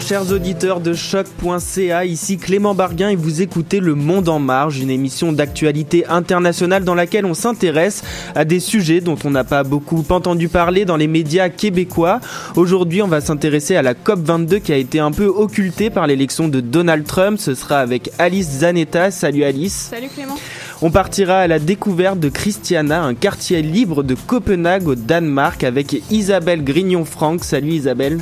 Bonjour chers auditeurs de choc.ca, ici Clément Barguin et vous écoutez Le Monde en Marge, une émission d'actualité internationale dans laquelle on s'intéresse à des sujets dont on n'a pas beaucoup entendu parler dans les médias québécois. Aujourd'hui, on va s'intéresser à la COP22 qui a été un peu occultée par l'élection de Donald Trump. Ce sera avec Alice Zanetta. Salut Alice. Salut Clément. On partira à la découverte de Christiana, un quartier libre de Copenhague au Danemark avec Isabelle Grignon-Franck. Salut Isabelle.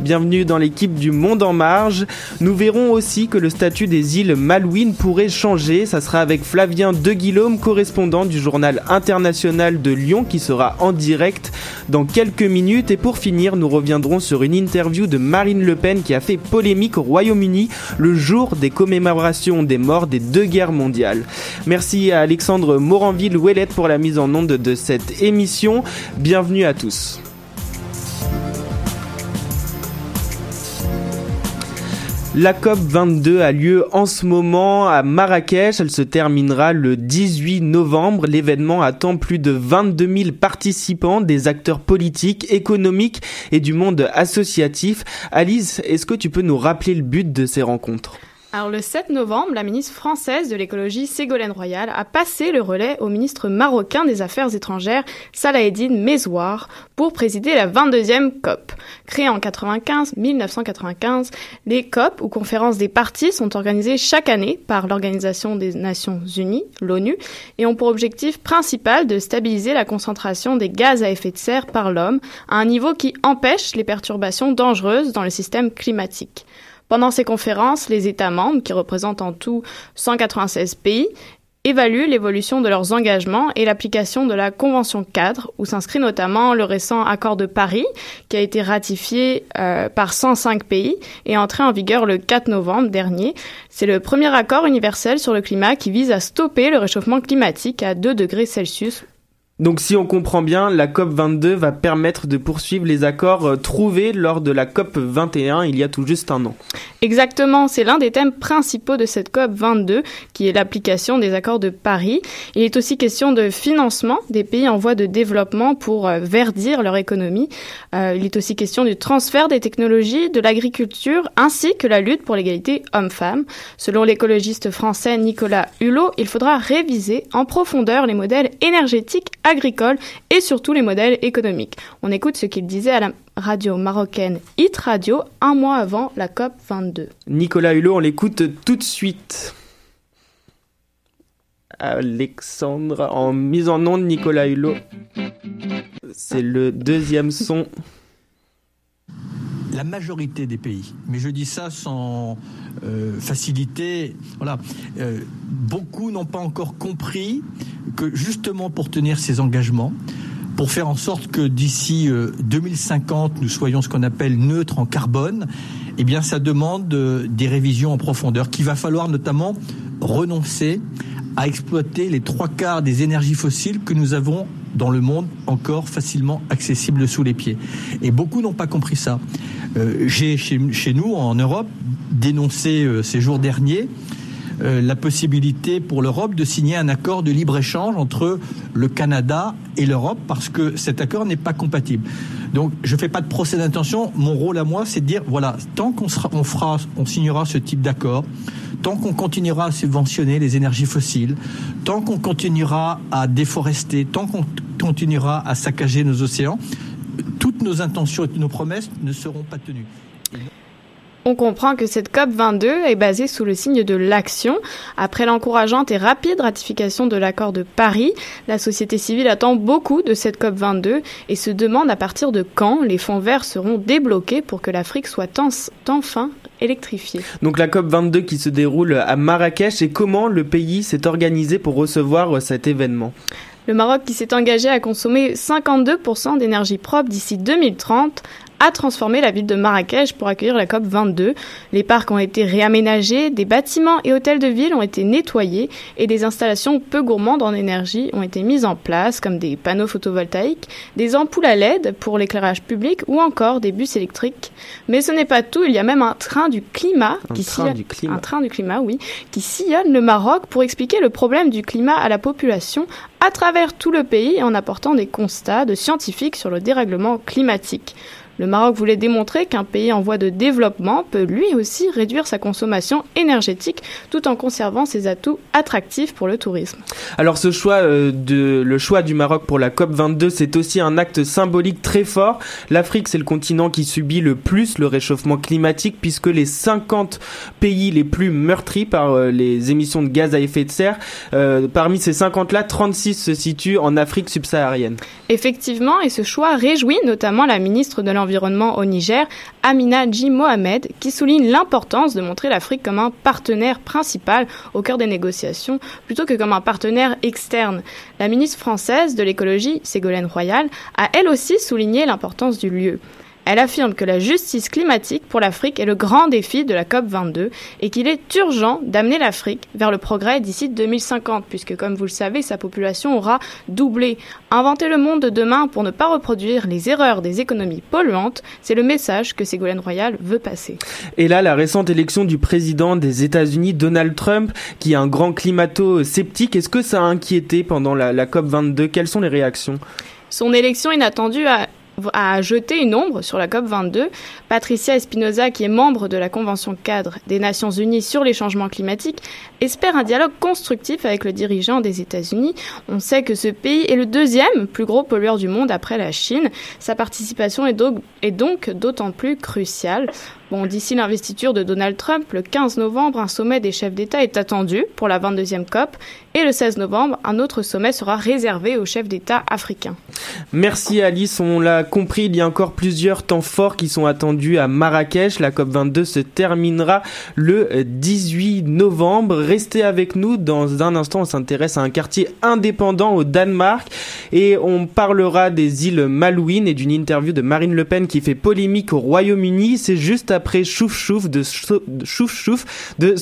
Bienvenue dans l'équipe du Monde en Marge. Nous verrons aussi que le statut des îles Malouines pourrait changer. Ça sera avec Flavien De Guillaume, correspondant du journal international de Lyon, qui sera en direct dans quelques minutes. Et pour finir, nous reviendrons sur une interview de Marine Le Pen qui a fait polémique au Royaume-Uni le jour des commémorations des morts des deux guerres mondiales. Merci à Alexandre Moranville-Ouellette pour la mise en onde de cette émission. Bienvenue à tous. La COP 22 a lieu en ce moment à Marrakech. Elle se terminera le 18 novembre. L'événement attend plus de 22 000 participants, des acteurs politiques, économiques et du monde associatif. Alice, est-ce que tu peux nous rappeler le but de ces rencontres? Alors le 7 novembre, la ministre française de l'écologie Ségolène Royal a passé le relais au ministre marocain des Affaires étrangères Salaheddine Mezouar pour présider la 22e COP. Créée en 95, 1995, les COP ou conférences des partis sont organisées chaque année par l'Organisation des Nations Unies, l'ONU, et ont pour objectif principal de stabiliser la concentration des gaz à effet de serre par l'homme à un niveau qui empêche les perturbations dangereuses dans le système climatique. Pendant ces conférences, les États membres, qui représentent en tout 196 pays, évaluent l'évolution de leurs engagements et l'application de la Convention cadre, où s'inscrit notamment le récent accord de Paris, qui a été ratifié euh, par 105 pays et entré en vigueur le 4 novembre dernier. C'est le premier accord universel sur le climat qui vise à stopper le réchauffement climatique à 2 degrés Celsius donc si on comprend bien, la COP 22 va permettre de poursuivre les accords euh, trouvés lors de la COP 21 il y a tout juste un an. Exactement, c'est l'un des thèmes principaux de cette COP 22 qui est l'application des accords de Paris. Il est aussi question de financement des pays en voie de développement pour euh, verdir leur économie. Euh, il est aussi question du transfert des technologies, de l'agriculture ainsi que la lutte pour l'égalité homme-femme. Selon l'écologiste français Nicolas Hulot, il faudra réviser en profondeur les modèles énergétiques agricole et surtout les modèles économiques. On écoute ce qu'il disait à la radio marocaine Hit Radio un mois avant la COP 22. Nicolas Hulot, on l'écoute tout de suite. Alexandre, en mise en onde, Nicolas Hulot. C'est le deuxième son la majorité des pays, mais je dis ça sans euh, facilité, voilà, euh, beaucoup n'ont pas encore compris que justement pour tenir ces engagements, pour faire en sorte que d'ici 2050 euh, nous soyons ce qu'on appelle neutres en carbone, eh bien ça demande des révisions en profondeur qu'il va falloir notamment renoncer à exploiter les trois quarts des énergies fossiles que nous avons dans le monde encore facilement accessibles sous les pieds. Et beaucoup n'ont pas compris ça. Euh, j'ai chez, nous, en Europe, dénoncé euh, ces jours derniers euh, la possibilité pour l'Europe de signer un accord de libre-échange entre le Canada et l'Europe parce que cet accord n'est pas compatible. Donc je ne fais pas de procès d'intention. Mon rôle à moi, c'est de dire voilà, tant qu'on on fera, on signera ce type d'accord, tant qu'on continuera à subventionner les énergies fossiles, tant qu'on continuera à déforester, tant qu'on continuera à saccager nos océans, toutes nos intentions et nos promesses ne seront pas tenues. On comprend que cette COP 22 est basée sous le signe de l'action. Après l'encourageante et rapide ratification de l'accord de Paris, la société civile attend beaucoup de cette COP 22 et se demande à partir de quand les fonds verts seront débloqués pour que l'Afrique soit enfin électrifiée. Donc la COP 22 qui se déroule à Marrakech et comment le pays s'est organisé pour recevoir cet événement? Le Maroc qui s'est engagé à consommer 52% d'énergie propre d'ici 2030 a transformé la ville de Marrakech pour accueillir la COP 22. Les parcs ont été réaménagés, des bâtiments et hôtels de ville ont été nettoyés et des installations peu gourmandes en énergie ont été mises en place comme des panneaux photovoltaïques, des ampoules à LED pour l'éclairage public ou encore des bus électriques. Mais ce n'est pas tout, il y a même un train du climat un qui train du climat. un train du climat oui, qui sillonne le Maroc pour expliquer le problème du climat à la population à travers tout le pays en apportant des constats de scientifiques sur le dérèglement climatique. Le Maroc voulait démontrer qu'un pays en voie de développement peut lui aussi réduire sa consommation énergétique tout en conservant ses atouts attractifs pour le tourisme. Alors ce choix euh, de le choix du Maroc pour la COP 22, c'est aussi un acte symbolique très fort. L'Afrique, c'est le continent qui subit le plus le réchauffement climatique puisque les 50 pays les plus meurtris par euh, les émissions de gaz à effet de serre, euh, parmi ces 50 là, 36 se situent en Afrique subsaharienne. Effectivement, et ce choix réjouit notamment la ministre de l'Environnement au Niger, Amina J. Mohamed, qui souligne l'importance de montrer l'Afrique comme un partenaire principal au cœur des négociations, plutôt que comme un partenaire externe. La ministre française de l'écologie, Ségolène Royal, a elle aussi souligné l'importance du lieu. Elle affirme que la justice climatique pour l'Afrique est le grand défi de la COP22 et qu'il est urgent d'amener l'Afrique vers le progrès d'ici 2050, puisque comme vous le savez, sa population aura doublé. Inventer le monde de demain pour ne pas reproduire les erreurs des économies polluantes, c'est le message que Ségolène Royal veut passer. Et là, la récente élection du président des États-Unis, Donald Trump, qui est un grand climato-sceptique, est-ce que ça a inquiété pendant la, la COP22 Quelles sont les réactions? Son élection inattendue a a jeté une ombre sur la COP22. Patricia Espinoza, qui est membre de la Convention cadre des Nations Unies sur les changements climatiques, espère un dialogue constructif avec le dirigeant des États-Unis. On sait que ce pays est le deuxième plus gros pollueur du monde après la Chine. Sa participation est donc, d'autant plus cruciale. Bon, d'ici l'investiture de Donald Trump, le 15 novembre, un sommet des chefs d'État est attendu pour la 22e COP et le 16 novembre, un autre sommet sera réservé aux chefs d'État africains. Merci Alice, on l'a compris, il y a encore plusieurs temps forts qui sont attendus à Marrakech. La COP 22 se terminera le 18 novembre. Restez avec nous, dans un instant on s'intéresse à un quartier indépendant au Danemark et on parlera des îles Malouines et d'une interview de Marine Le Pen qui fait polémique au Royaume-Uni. C'est juste après Chouf Chouf de, Chouf Chouf de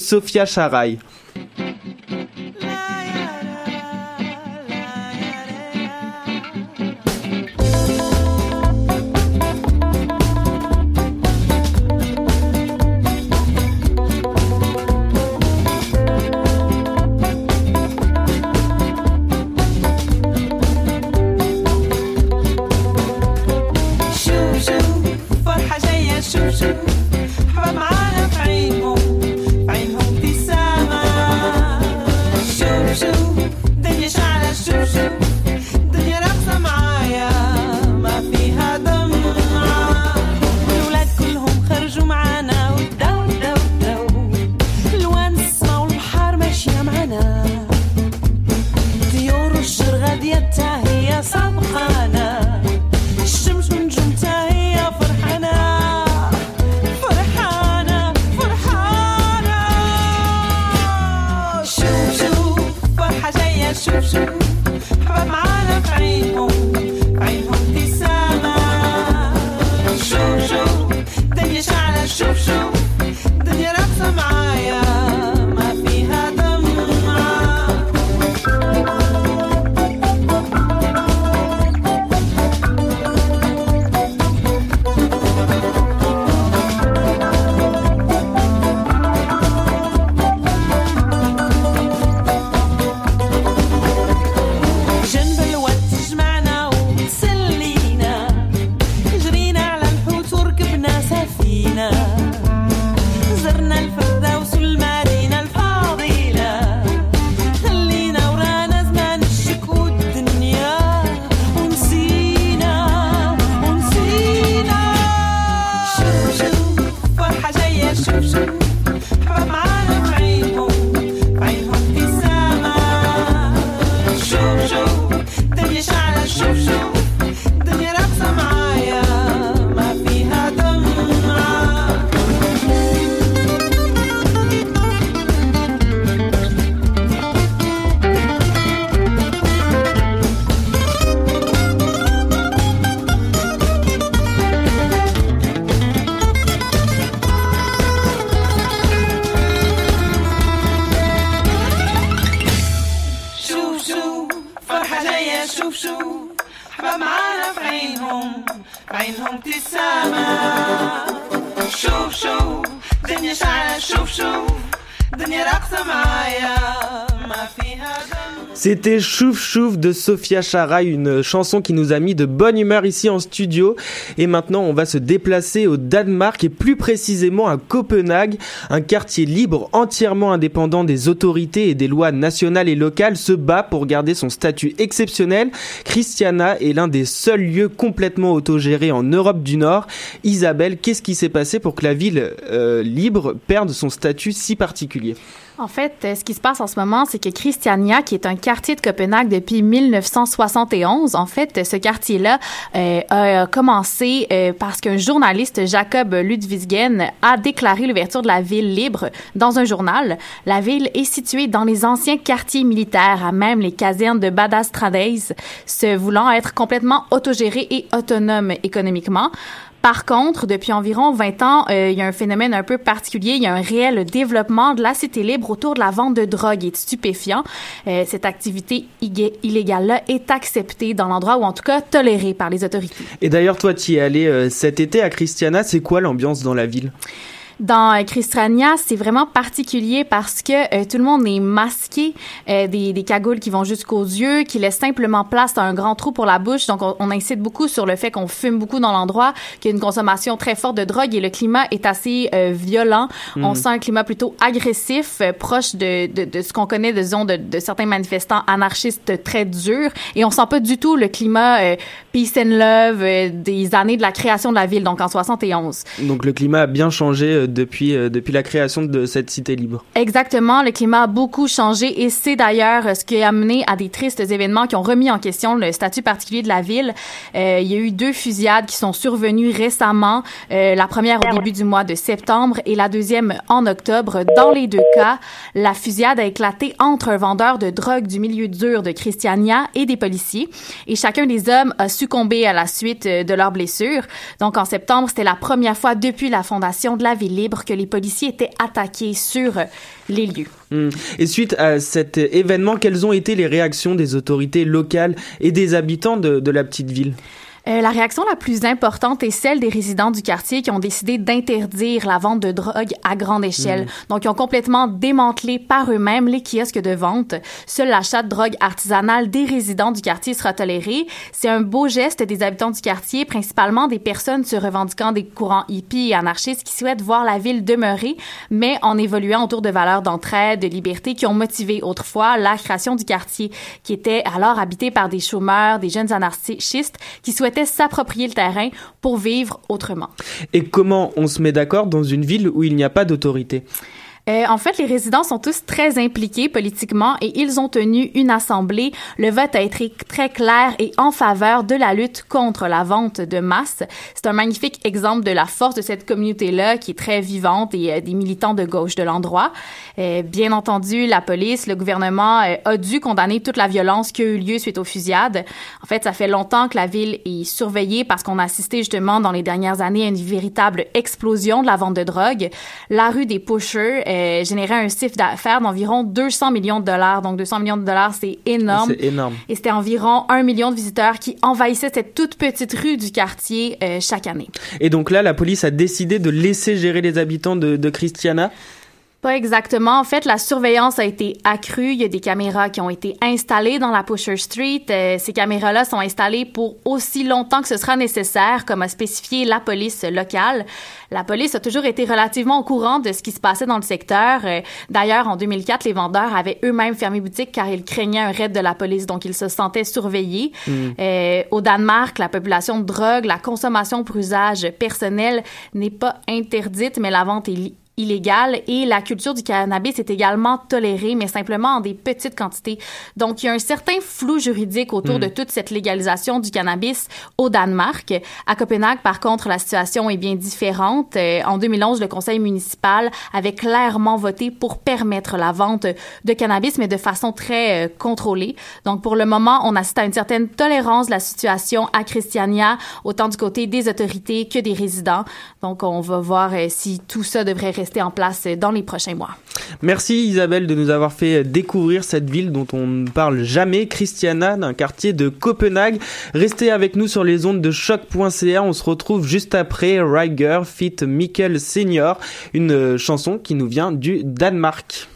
حاجة شوف شوف حباب معانا في عينهم في عينهم ابتسامة شوف شوف دنيا شعلة شوف شوف دنيا راقصة معايا. C'était Chouf Chouf de Sophia Chara, une chanson qui nous a mis de bonne humeur ici en studio. Et maintenant, on va se déplacer au Danemark et plus précisément à Copenhague. Un quartier libre, entièrement indépendant des autorités et des lois nationales et locales, se bat pour garder son statut exceptionnel. Christiana est l'un des seuls lieux complètement autogérés en Europe du Nord. Isabelle, qu'est-ce qui s'est passé pour que la ville euh, libre perde son statut si particulier? En fait, euh, ce qui se passe en ce moment, c'est que Christiania, qui est un quartier de Copenhague depuis 1971, en fait, ce quartier-là euh, a commencé euh, parce qu'un journaliste, Jacob Ludvigen, a déclaré l'ouverture de la ville libre dans un journal. La ville est située dans les anciens quartiers militaires, à même les casernes de Badastrades, se voulant être complètement autogérée et autonome économiquement. Par contre, depuis environ 20 ans, euh, il y a un phénomène un peu particulier. Il y a un réel développement de la cité libre autour de la vente de drogue et de stupéfiants. Euh, cette activité illégale-là est acceptée dans l'endroit ou en tout cas tolérée par les autorités. Et d'ailleurs, toi, tu y es allé euh, cet été à Christiana. C'est quoi l'ambiance dans la ville? Dans euh, Christrania, c'est vraiment particulier parce que euh, tout le monde est masqué, euh, des, des, cagoules qui vont jusqu'aux yeux, qui laissent simplement place à un grand trou pour la bouche. Donc, on, incite beaucoup sur le fait qu'on fume beaucoup dans l'endroit, qu'il y a une consommation très forte de drogue et le climat est assez violent. On mm. sent un climat plutôt agressif, proche de, de, de ce qu'on connaît, disons, de, de, certains manifestants anarchistes très durs. Et on sent pas du tout le climat peace and love des années de la création de la ville, donc en 71. Donc, le climat a bien changé depuis, euh, depuis la création de cette cité libre. Exactement, le climat a beaucoup changé et c'est d'ailleurs ce qui a amené à des tristes événements qui ont remis en question le statut particulier de la ville. Euh, il y a eu deux fusillades qui sont survenues récemment, euh, la première au début du mois de septembre et la deuxième en octobre. Dans les deux cas, la fusillade a éclaté entre un vendeur de drogue du milieu dur de Christiania et des policiers et chacun des hommes a succombé à la suite de leurs blessures. Donc en septembre, c'était la première fois depuis la fondation de la ville que les policiers étaient attaqués sur les lieux. Hmm. Et suite à cet événement, quelles ont été les réactions des autorités locales et des habitants de la petite ville? Euh, la réaction la plus importante est celle des résidents du quartier qui ont décidé d'interdire la vente de drogue à grande échelle. Mm. Donc, ils ont complètement démantelé par eux-mêmes les kiosques de vente. Seul l'achat de drogue artisanale des résidents du quartier sera toléré. C'est un beau geste des habitants du quartier, principalement des personnes se revendiquant des courants hippies et anarchistes qui souhaitent voir la ville demeurer, mais en évoluant autour de valeurs d'entraide, de liberté qui ont motivé autrefois la création du quartier, qui était alors habité par des chômeurs, des jeunes anarchistes qui souhaitaient s'approprier le terrain pour vivre autrement. Et comment on se met d'accord dans une ville où il n'y a pas d'autorité? Euh, en fait, les résidents sont tous très impliqués politiquement et ils ont tenu une assemblée. Le vote a été très clair et en faveur de la lutte contre la vente de masse. C'est un magnifique exemple de la force de cette communauté-là qui est très vivante et euh, des militants de gauche de l'endroit. Euh, bien entendu, la police, le gouvernement a dû condamner toute la violence qui a eu lieu suite aux fusillades. En fait, ça fait longtemps que la ville est surveillée parce qu'on a assisté justement dans les dernières années à une véritable explosion de la vente de drogue. La rue des Pushers euh, générait un chiffre d'affaires d'environ 200 millions de dollars. Donc 200 millions de dollars, c'est énorme. C'est énorme. Et c'était environ un million de visiteurs qui envahissaient cette toute petite rue du quartier euh, chaque année. Et donc là, la police a décidé de laisser gérer les habitants de, de Christiana pas exactement. En fait, la surveillance a été accrue. Il y a des caméras qui ont été installées dans la Pusher Street. Euh, ces caméras-là sont installées pour aussi longtemps que ce sera nécessaire, comme a spécifié la police locale. La police a toujours été relativement au courant de ce qui se passait dans le secteur. Euh, d'ailleurs, en 2004, les vendeurs avaient eux-mêmes fermé boutique car ils craignaient un raid de la police, donc ils se sentaient surveillés. Mm. Euh, au Danemark, la population de drogue, la consommation pour usage personnel n'est pas interdite, mais la vente est illégale et la culture du cannabis est également tolérée, mais simplement en des petites quantités. Donc, il y a un certain flou juridique autour de hmm. toute cette légalisation du cannabis au Danemark. À Copenhague, par contre, la situation est bien différente. Euh, en 2011, le conseil municipal avait clairement voté pour permettre la vente de cannabis, mais de façon très euh, contrôlée. Donc, pour le moment, on assiste à une certaine tolérance de la situation à Christiania, autant du côté des autorités que des résidents. Donc, on va voir euh, si tout ça devrait rester rester en place dans les prochains mois. Merci Isabelle de nous avoir fait découvrir cette ville dont on ne parle jamais, Christiana, d'un quartier de Copenhague. Restez avec nous sur les ondes de choc.ca. On se retrouve juste après Riger fit Mikkel Senior, une chanson qui nous vient du Danemark.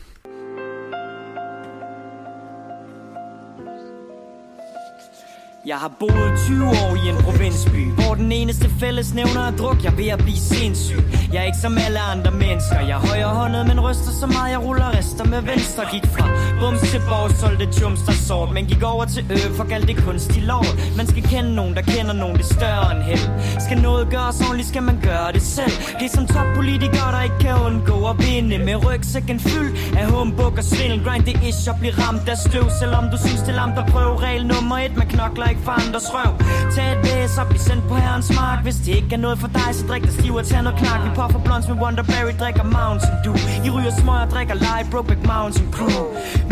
Jeg har boet 20 år i en provinsby Hvor den eneste fællesnævner er druk. Jeg er ved at blive sindssyg. Jeg er ikke som alle andre mennesker. Jeg er højrehåndet, men ryster så meget Jeg ruller rester med venstre. Gik fra bums til borg, solgte jums der sort Men gik over til ø, for galt det kunstig lov Man skal kende nogen, der kender nogen Det er større end held. Skal noget gøres ordentligt, skal man gøre det selv. Det er som toppolitikere, der ikke kan undgå at vinde. Med rygsækken fyldt af humbug og svindel. Grind det ish og blive ramt af støv. Selvom du synes det er lamt at prøve regel nummer et. Man knokler ikke for andres røv. Tag et væs og bliv sendt på herrens mark. Hvis det ikke er noget for dig, så drik dig stiv og tag noget knak Vi puffer blondes med Wonderberry, drikker Mountain Dew. I ryger smøger, drikker light, Brokeback Mountain Crew.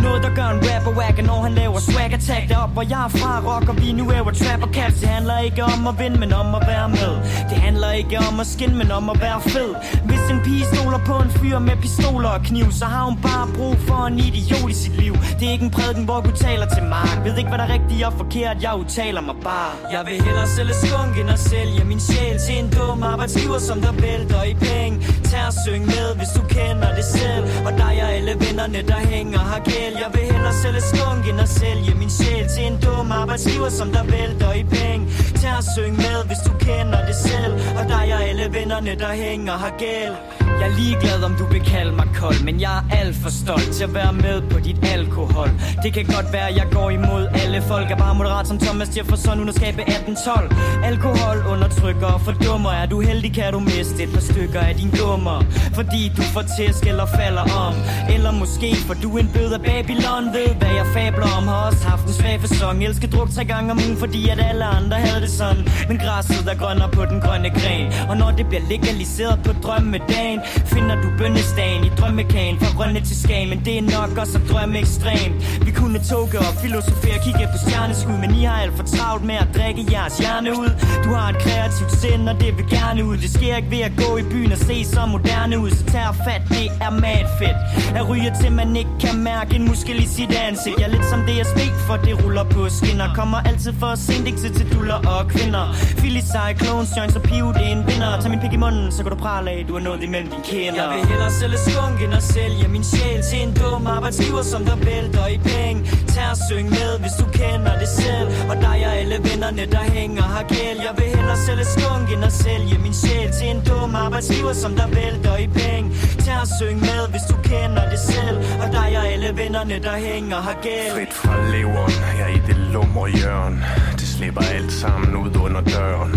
Noget der gør en rapper wacker, når han laver swag. Attack Derop hvor jeg er fra, rocker vi nu er trap og cats Det handler ikke om at vinde, men om at være med. Det handler ikke om at skin, men om at være fed. Hvis en pige stoler på en fyr med pistoler og kniv Så har hun bare brug for en idiot i sit liv. Det er ikke en prædiken, hvor du taler til mig Ved ikke hvad der er rigtigt og forkert, jeg betaler mig bare. Jeg vil hellere sælge skunk end at sælge min sjæl Til en dum arbejdsgiver, som der vælter i penge. Tag og syng med, hvis du kender det selv. Og dig og alle vennerne, der hænger har gæld. Jeg vil hellere sælge skunk end at sælge min sjæl Til en dum arbejdsgiver, som der vælter i penge. Tag og syng med, hvis du kender det selv. Og dig og alle vennerne, der hænger har gæld jeg er ligeglad om du vil kalde mig kold Men jeg er alt for stolt til at være med på dit alkohol. Det kan godt være jeg går imod alle folk. Er bare moderat som Thomas Jefferson Uden at skabe 12. Alkohol undertrykker og fordummer Er du heldig kan du miste et par stykker af din gummer Fordi du får tæsk eller falder om. Eller måske for du er en bød af Babylon. Ved hvad jeg fabler om. Har også haft en svag fasong. Elsker druk tre gange om ugen Fordi at alle andre havde det sådan. Men græsset der grønner på den grønne gren. Og når det bliver legaliseret på drømmedagen Finder du bønnestagen i drømmekagen? Fra Rønne til Skagen Men det er nok også at drømme ekstremt. Vi kunne toge og filosofere Kigge på stjerneskud Men I har alt for travlt med at drikke jeres hjerne ud. Du har et kreativt sind og det vil gerne ud. Det sker ikke ved at gå i byen og se så moderne ud. Så tag fat, det er mad fedt. At ryge til man ikke kan mærke en muskel i sit ansigt. Jeg er lidt som DSB for det ruller på skinner Kommer altid for sent, ikke til duller og kvinder. Philly Cyclones, joints og piv, det er en vinder. Tag min pik i munden, så kan du prale af, du har noget imellem min kender. Jeg vil hellere sælge skunk end at sælge min sjæl Til en dum arbejdsgiver, som der vælter i penge. Tag og syng med, hvis du kender det selv. Og dig og alle vennerne, der hænger har gæld. Jeg vil hellere sælge skunk end at sælge min sjæl Til en dum arbejdsgiver, som der vælter i penge. Tag og syng med, hvis du kender det selv. Og dig og alle vennerne, der hænger har gæld. Frit fra leveren, jeg er i det lummer hjørne. Det slipper alt sammen ud under døren.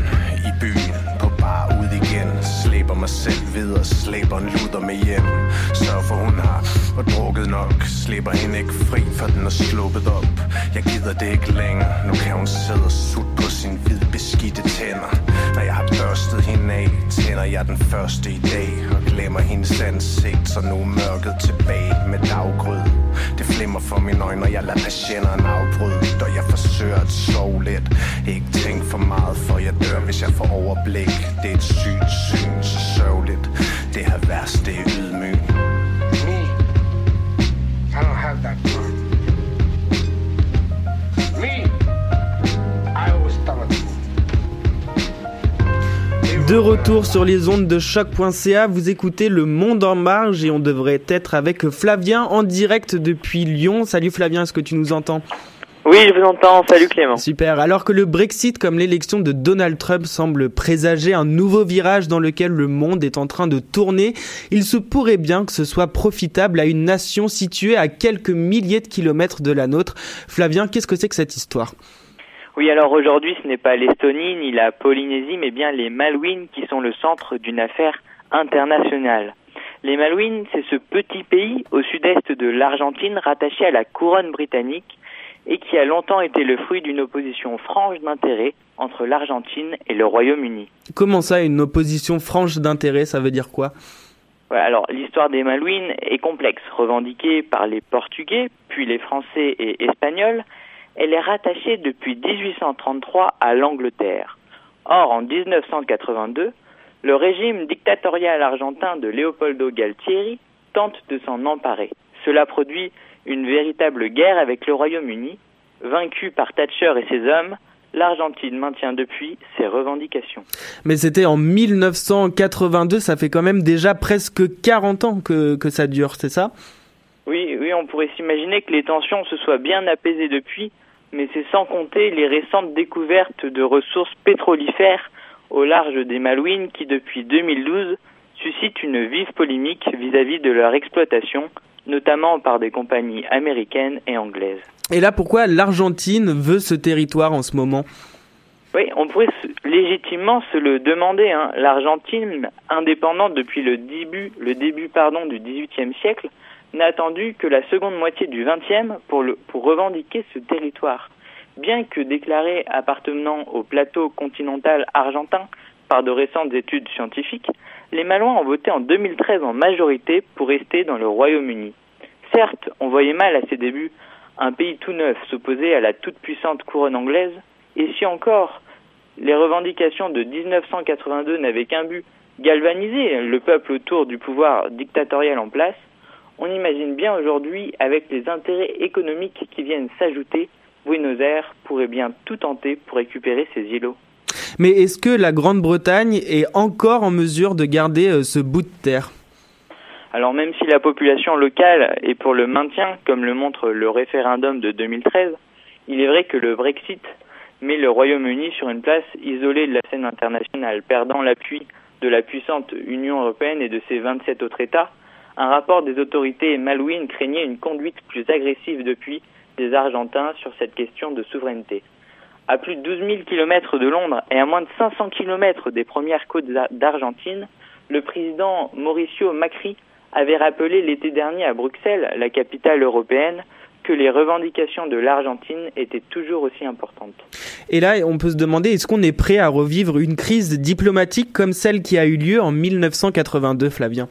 Slæber mig selv videre, slæber en luder med hjem. Sørg for hun har og drukket nok. Slipper hende ikke fri, for den er sluppet op. Jeg gider det ikke længere. Nu kan hun sidde og sutte på sin hvid beskidte tænder. Når jeg har børstet hende af Tænder jeg den første i dag Og glemmer hendes ansigt Så nu er mørket tilbage med daggrød glimmer for mine øjne, når jeg lader patienterne afbryde Og jeg forsøger at sove lidt. Ikke tænk for meget, for jeg dør, hvis jeg får overblik. Det er et sygt syn, så sørgeligt Det her værst, det er ydmyg. Me, I don't have that. De retour sur les ondes de choc.ca, vous écoutez Le Monde en marge et on devrait être avec Flavien en direct depuis Lyon. Salut Flavien, est-ce que tu nous entends? Oui, je vous entends. Salut Clément. Super. Alors que le Brexit, comme l'élection de Donald Trump, semble présager un nouveau virage dans lequel le monde est en train de tourner, il se pourrait bien que ce soit profitable à une nation située à quelques milliers de kilomètres de la nôtre. Flavien, qu'est-ce que c'est que cette histoire? Oui, alors aujourd'hui, ce n'est pas l'Estonie ni la Polynésie, mais bien les Malouines qui sont le centre d'une affaire internationale. Les Malouines, c'est ce petit pays au sud-est de l'Argentine rattaché à la couronne britannique et qui a longtemps été le fruit d'une opposition franche d'intérêt entre l'Argentine et le Royaume-Uni. Comment ça, une opposition franche d'intérêt, ça veut dire quoi? Alors l'histoire des Malouines est complexe, revendiquée par les Portugais, puis les Français et Espagnols. Elle est rattachée depuis 1833 à l'Angleterre. Or, en 1982, le régime dictatorial argentin de Leopoldo Galtieri tente de s'en emparer. Cela produit une véritable guerre avec le Royaume-Uni. Vaincu par Thatcher et ses hommes, l'Argentine maintient depuis ses revendications. Mais c'était en 1982, ça fait quand même déjà presque 40 ans que, que ça dure, c'est ça? Oui, oui, on pourrait s'imaginer que les tensions se soient bien apaisées depuis, mais c'est sans compter les récentes découvertes de ressources pétrolifères au large des Malouines qui, depuis 2012, suscitent une vive polémique vis-à-vis de leur exploitation, notamment par des compagnies américaines et anglaises. Et là, pourquoi l'Argentine veut ce territoire en ce moment? Oui, on pourrait légitimement se le demander. Hein. L'Argentine, indépendante depuis le début, le début pardon, du XVIIIe siècle, n'a attendu que la seconde moitié du XXe pour, revendiquer ce territoire. Bien que déclaré appartenant au plateau continental argentin par de récentes études scientifiques, les Malouins ont voté en 2013 en majorité pour rester dans le Royaume-Uni. Certes, on voyait mal à ses débuts un pays tout neuf s'opposer à la toute-puissante couronne anglaise, et si encore les revendications de 1982 n'avaient qu'un but, galvaniser le peuple autour du pouvoir dictatorial en place, on imagine bien aujourd'hui, avec les intérêts économiques qui viennent s'ajouter, Buenos Aires pourrait bien tout tenter pour récupérer ces îlots. Mais est-ce que la Grande-Bretagne est encore en mesure de garder euh, ce bout de terre? Alors même si la population locale est pour le maintien, comme le montre le référendum de 2013, il est vrai que le Brexit met le Royaume-Uni sur une place isolée de la scène internationale, perdant l'appui de la puissante Union européenne et de ses 27 autres États. Un rapport des autorités malouines craignait une conduite plus agressive depuis des Argentins sur cette question de souveraineté. À plus de 12 000 kilomètres de Londres et à moins de 500 kilomètres des premières côtes d'Argentine, le président Mauricio Macri avait rappelé l'été dernier à Bruxelles, la capitale européenne, que les revendications de l'Argentine étaient toujours aussi importantes. Et là, on peut se demander, est-ce qu'on est prêt à revivre une crise diplomatique comme celle qui a eu lieu en 1982, Flavien?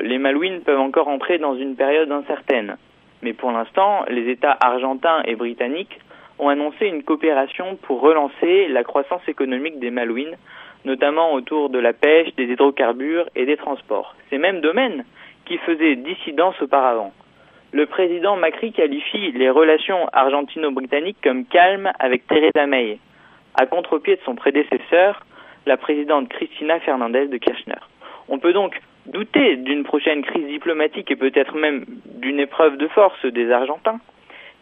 Les Malouines peuvent encore entrer dans une période incertaine. Mais pour l'instant, les États argentins et britanniques ont annoncé une coopération pour relancer la croissance économique des Malouines notamment autour de la pêche, des hydrocarbures et des transports. Ces mêmes domaines qui faisaient dissidence auparavant. Le président Macri qualifie les relations argentino-britanniques comme calmes avec Theresa May, à contre-pied de son prédécesseur, la présidente Cristina Fernandez de Kirchner. On peut donc douter d'une prochaine crise diplomatique et peut-être même d'une épreuve de force des Argentins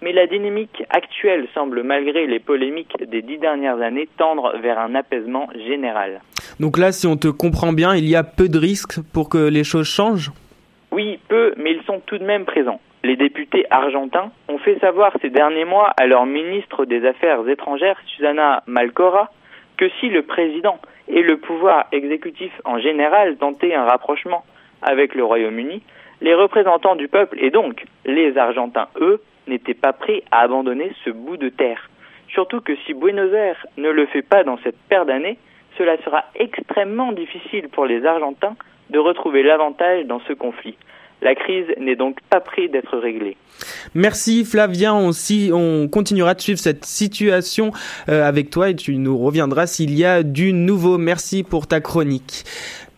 mais la dynamique actuelle semble, malgré les polémiques des dix dernières années, tendre vers un apaisement général. Donc là, si on te comprend bien, il y a peu de risques pour que les choses changent? Oui, peu, mais ils sont tout de même présents. Les députés argentins ont fait savoir ces derniers mois à leur ministre des Affaires étrangères, Susana Malcora, que si le président et le pouvoir exécutif en général tentaient un rapprochement avec le Royaume-Uni, les représentants du peuple et donc les Argentins, eux, n'était pas prêt à abandonner ce bout de terre. Surtout que si Buenos Aires ne le fait pas dans cette paire d'années, cela sera extrêmement difficile pour les Argentins de retrouver l'avantage dans ce conflit. La crise n'est donc pas près d'être réglée. Merci Flavien, on, on continuera de suivre cette situation euh, avec toi et tu nous reviendras s'il y a du nouveau. Merci pour ta chronique.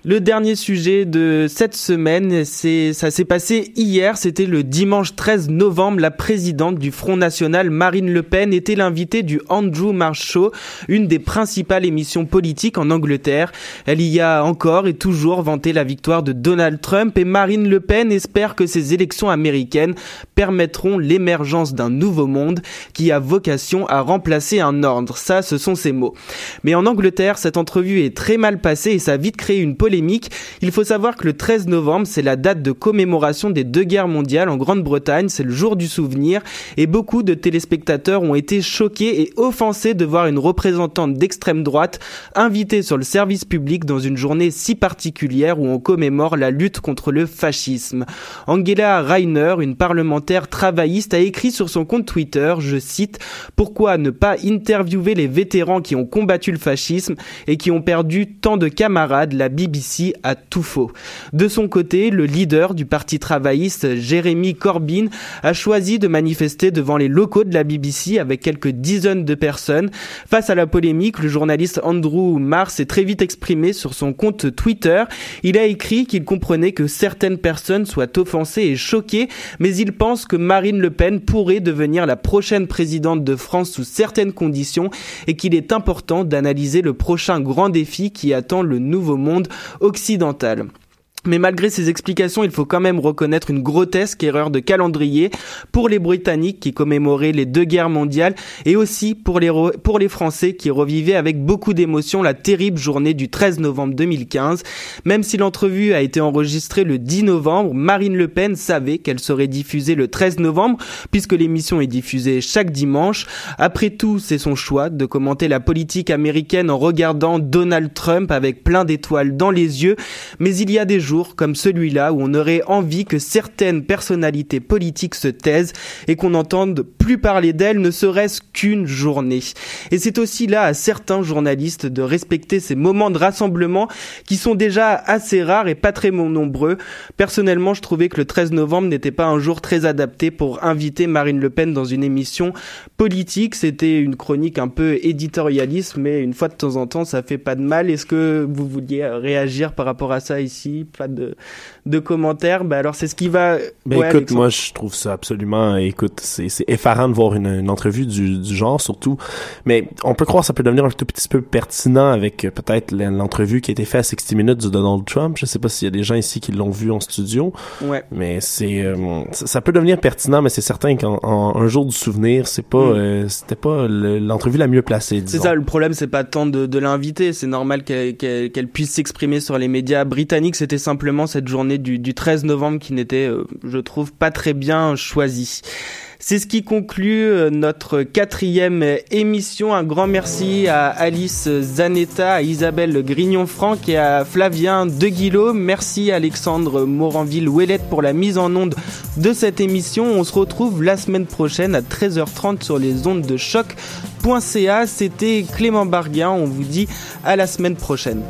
Le dernier sujet de cette semaine, c'est ça s'est passé hier, c'était le dimanche 13 novembre. La présidente du Front National, Marine Le Pen, était l'invitée du Andrew Marsh Show, une des principales émissions politiques en Angleterre. Elle y a encore et toujours vanté la victoire de Donald Trump et Marine Le Pen espère que ces élections américaines permettront l'émergence d'un nouveau monde qui a vocation à remplacer un ordre. Ça, ce sont ses mots. Mais en Angleterre, cette entrevue est très mal passée et ça a vite créé une polémique il faut savoir que le 13 novembre, c'est la date de commémoration des deux guerres mondiales en Grande-Bretagne, c'est le jour du souvenir, et beaucoup de téléspectateurs ont été choqués et offensés de voir une représentante d'extrême droite invitée sur le service public dans une journée si particulière où on commémore la lutte contre le fascisme. Angela Reiner, une parlementaire travailliste, a écrit sur son compte Twitter, je cite, Pourquoi ne pas interviewer les vétérans qui ont combattu le fascisme et qui ont perdu tant de camarades? La BBC à. De son côté, le leader du parti travailliste, Jérémy Corbyn, a choisi de manifester devant les locaux de la BBC avec quelques dizaines de personnes. Face à la polémique, le journaliste Andrew Marr s'est très vite exprimé sur son compte Twitter. Il a écrit qu'il comprenait que certaines personnes soient offensées et choquées, mais il pense que Marine Le Pen pourrait devenir la prochaine présidente de France sous certaines conditions et qu'il est important d'analyser le prochain grand défi qui attend le nouveau monde occidentale. Mais malgré ces explications, il faut quand même reconnaître une grotesque erreur de calendrier pour les Britanniques qui commémoraient les deux guerres mondiales et aussi pour les, pour les Français qui revivaient avec beaucoup d'émotion la terrible journée du 13 novembre 2015. Même si l'entrevue a été enregistrée le 10 novembre, Marine Le Pen savait qu'elle serait diffusée le 13 novembre puisque l'émission est diffusée chaque dimanche. Après tout, c'est son choix de commenter la politique américaine en regardant Donald Trump avec plein d'étoiles dans les yeux. Mais il y a des jours comme celui-là où on aurait envie que certaines personnalités politiques se taisent et qu'on n'entende plus parler d'elles ne serait-ce qu'une journée. Et c'est aussi là à certains journalistes de respecter ces moments de rassemblement qui sont déjà assez rares et pas très nombreux. Personnellement, je trouvais que le 13 novembre n'était pas un jour très adapté pour inviter Marine Le Pen dans une émission politique. C'était une chronique un peu éditorialiste, mais une fois de temps en temps, ça fait pas de mal. Est-ce que vous vouliez réagir par rapport à ça ici? De, de commentaires. Ben alors c'est ce qui va. Ben écoute, moi je trouve ça absolument. Écoute, c'est effarant de voir une, une entrevue du, du, genre surtout. Mais on peut croire que ça peut devenir un tout petit peu pertinent avec euh, peut-être l'entrevue qui a été faite à 60 minutes de Donald Trump. Je sais pas s'il y a des gens ici qui l'ont vu en studio. Ouais. Mais c'est euh, ça peut devenir pertinent, mais c'est certain qu'un jour du souvenir, c'est pas mm. euh, c'était pas l'entrevue la mieux placée. C'est ça. Le problème, c'est pas tant de, de l'inviter. C'est normal qu'elle puisse s'exprimer sur les médias britanniques. C'était simplement cette journée du, du 13 novembre qui n'était, euh, je trouve, pas très bien choisie. C'est ce qui conclut euh, notre quatrième émission. Un grand merci à Alice Zanetta, à Isabelle Grignon-Franck et à Flavien Deguillot. Merci Alexandre Moranville-Ouellette pour la mise en onde de cette émission. On se retrouve la semaine prochaine à 13h30 sur les ondes de choc.ca. C'était Clément Barguin. On vous dit à la semaine prochaine.